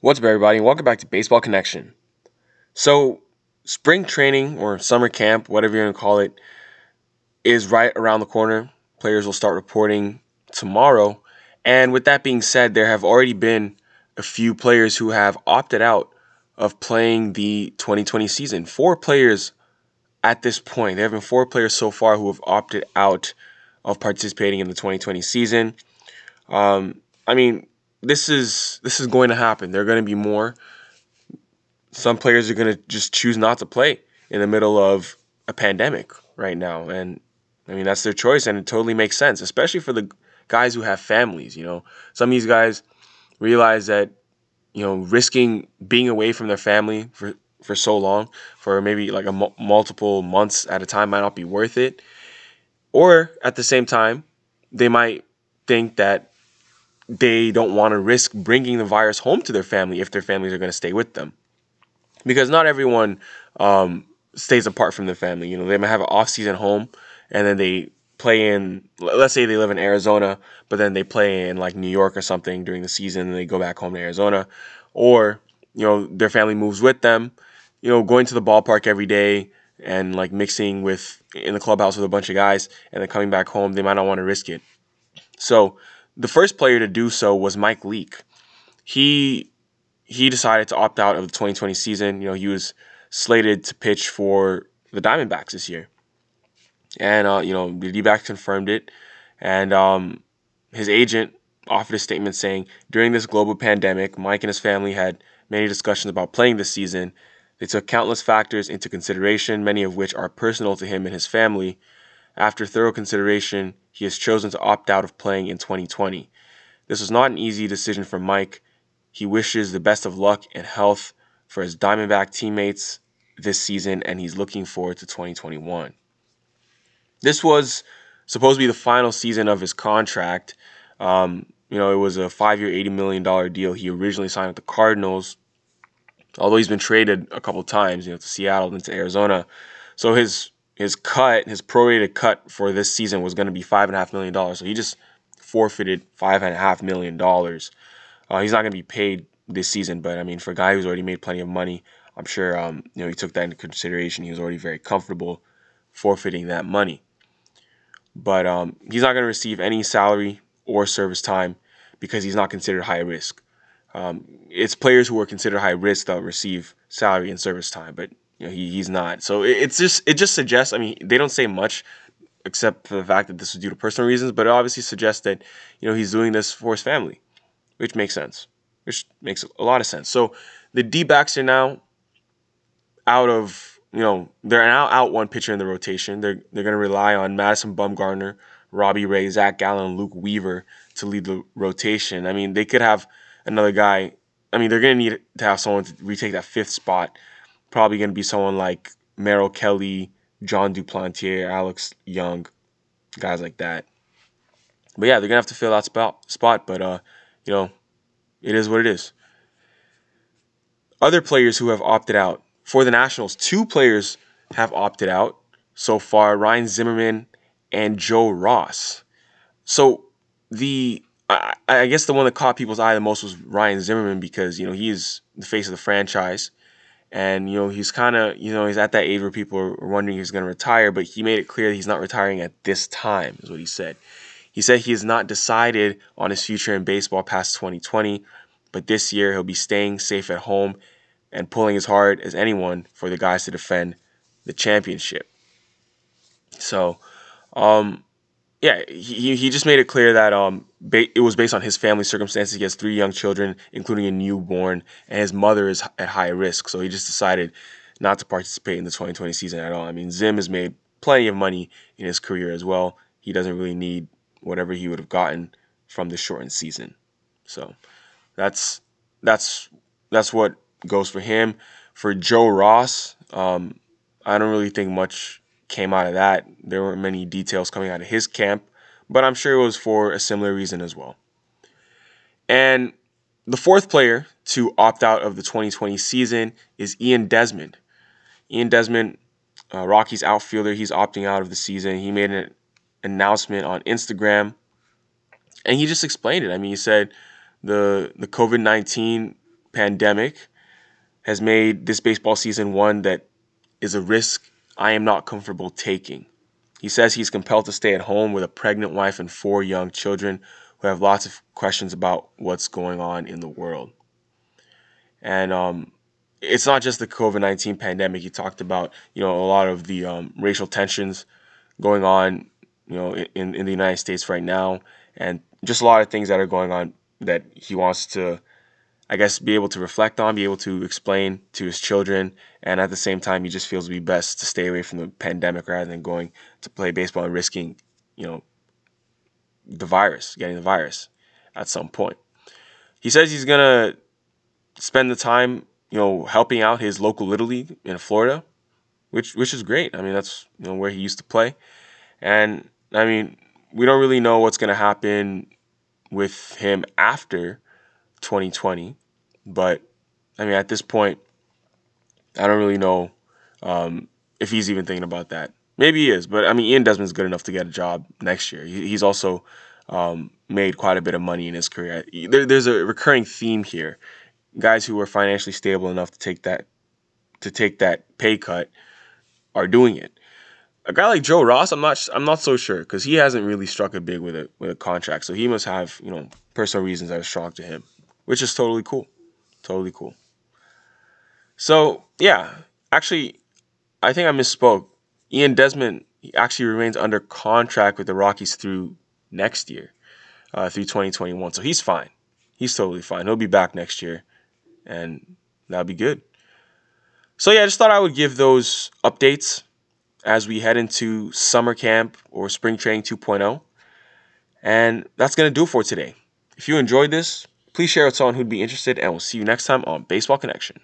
What's up, everybody? Welcome back to Baseball Connection. So, spring training or summer camp, whatever you're going to call it, is right around the corner. Players will start reporting tomorrow. And with that being said, there have already been a few players who have opted out of playing the 2020 season. Four players at this point. There have been four players so far who have opted out of participating in the 2020 season. Um, I mean, this is this is going to happen. There are going to be more. Some players are going to just choose not to play in the middle of a pandemic right now, and I mean that's their choice, and it totally makes sense, especially for the guys who have families. You know, some of these guys realize that you know risking being away from their family for for so long, for maybe like a m- multiple months at a time, might not be worth it. Or at the same time, they might think that they don't want to risk bringing the virus home to their family if their families are going to stay with them. Because not everyone um, stays apart from their family. You know, they might have an off-season home, and then they play in. Let's say they live in Arizona, but then they play in like New York or something during the season, and they go back home to Arizona, or you know their family moves with them. You know, going to the ballpark every day and like mixing with in the clubhouse with a bunch of guys, and then coming back home, they might not want to risk it. So the first player to do so was Mike Leake. He he decided to opt out of the 2020 season. You know, he was slated to pitch for the Diamondbacks this year, and uh, you know the D-backs confirmed it, and um, his agent offered a statement saying, during this global pandemic, Mike and his family had many discussions about playing this season. They took countless factors into consideration, many of which are personal to him and his family. After thorough consideration, he has chosen to opt out of playing in 2020. This was not an easy decision for Mike. He wishes the best of luck and health for his Diamondback teammates this season, and he's looking forward to 2021. This was supposed to be the final season of his contract. Um, you know, it was a five-year, $80 million deal. He originally signed with the Cardinals, although he's been traded a couple times, you know, to Seattle and to Arizona. So his his cut, his prorated cut for this season was going to be five and a half million dollars. So he just forfeited five and a half million dollars. Uh, he's not going to be paid this season, but I mean, for a guy who's already made plenty of money, I'm sure um, you know he took that into consideration. He was already very comfortable forfeiting that money. But um, he's not going to receive any salary or service time because he's not considered high risk. Um, it's players who are considered high risk that receive salary and service time, but you know, he, he's not. So it, it's just it just suggests. I mean, they don't say much except for the fact that this was due to personal reasons, but it obviously suggests that you know he's doing this for his family, which makes sense. Which makes a lot of sense. So the D backs are now out of you know they're now out one pitcher in the rotation. They're they're going to rely on Madison Bumgarner, Robbie Ray, Zac Gallen, Luke Weaver to lead the rotation. I mean, they could have another guy. I mean, they're going to need to have someone to retake that fifth spot probably going to be someone like Merrill Kelly, Jon Duplantier, Alex Young, guys like that. But yeah, they're gonna have to fill that spot. Spot, but uh, you know, it is what it is. Other players who have opted out for the Nationals, two players have opted out so far: Ryan Zimmerman and Joe Ross. So the I, I guess the one that caught people's eye the most was Ryan Zimmerman because you know he is the face of the franchise and you know he's kind of you know he's at that age where people are wondering he's going to retire but he made it clear that he's not retiring at this time is what he said. He said he has not decided on his future in baseball past 2020 but this year he'll be staying safe at home and pulling as hard as anyone for the guys to defend the championship. So um yeah, he, he just made it clear that um ba- it was based on his family circumstances. He has three young children, including a newborn, and his mother is at high risk. So he just decided not to participate in the 2020 season at all. I mean, Zim has made plenty of money in his career as well. He doesn't really need whatever he would have gotten from the shortened season. So that's that's that's what goes for him. For Joe Ross, um, I don't really think much came out of that. There weren't many details coming out of his camp, but I'm sure it was for a similar reason as well. And the fourth player to opt out of the 2020 season is Ian Desmond. Ian Desmond, uh, Rockies outfielder, he's opting out of the season. He made an announcement on Instagram, and he just explained it. I mean, he said the the COVID 19 pandemic has made this baseball season one that is a risk I am not comfortable taking. He says he's compelled to stay at home with a pregnant wife and four young children who have lots of questions about what's going on in the world. And um, it's not just the COVID 19 pandemic. He talked about, you know, a lot of the um, racial tensions going on, you know, in, in the United States right now, and just a lot of things that are going on that he wants to, I guess, be able to reflect on, be able to explain to his children, and at the same time, he just feels it would be best to stay away from the pandemic rather than going to play baseball and risking, you know, the virus, getting the virus at some point. He says he's gonna spend the time, you know, helping out his local little league in Florida, which which is great. I mean, that's you know where he used to play, and I mean, we don't really know what's gonna happen with him after 2020, but I mean, at this point, I don't really know um, if he's even thinking about that. Maybe he is, but I mean, Ian Desmond's good enough to get a job next year. He, he's also um, made quite a bit of money in his career. There, there's a recurring theme here: guys who are financially stable enough to take that to take that pay cut are doing it. A guy like Joe Ross, I'm not I'm not so sure because he hasn't really struck a big with a with a contract, so he must have you know personal reasons that are strong to him, which is totally cool, totally cool. So yeah, actually, I think I misspoke. Ian Desmond actually remains under contract with the Rockies through next year, uh, through 2021. So he's fine. He's totally fine. He'll be back next year, and that'll be good. So yeah, I just thought I would give those updates as we head into summer camp or spring training 2.0. And that's going to do it for today. If you enjoyed this, please share with someone who'd be interested, and we'll see you next time on Baseball Connection.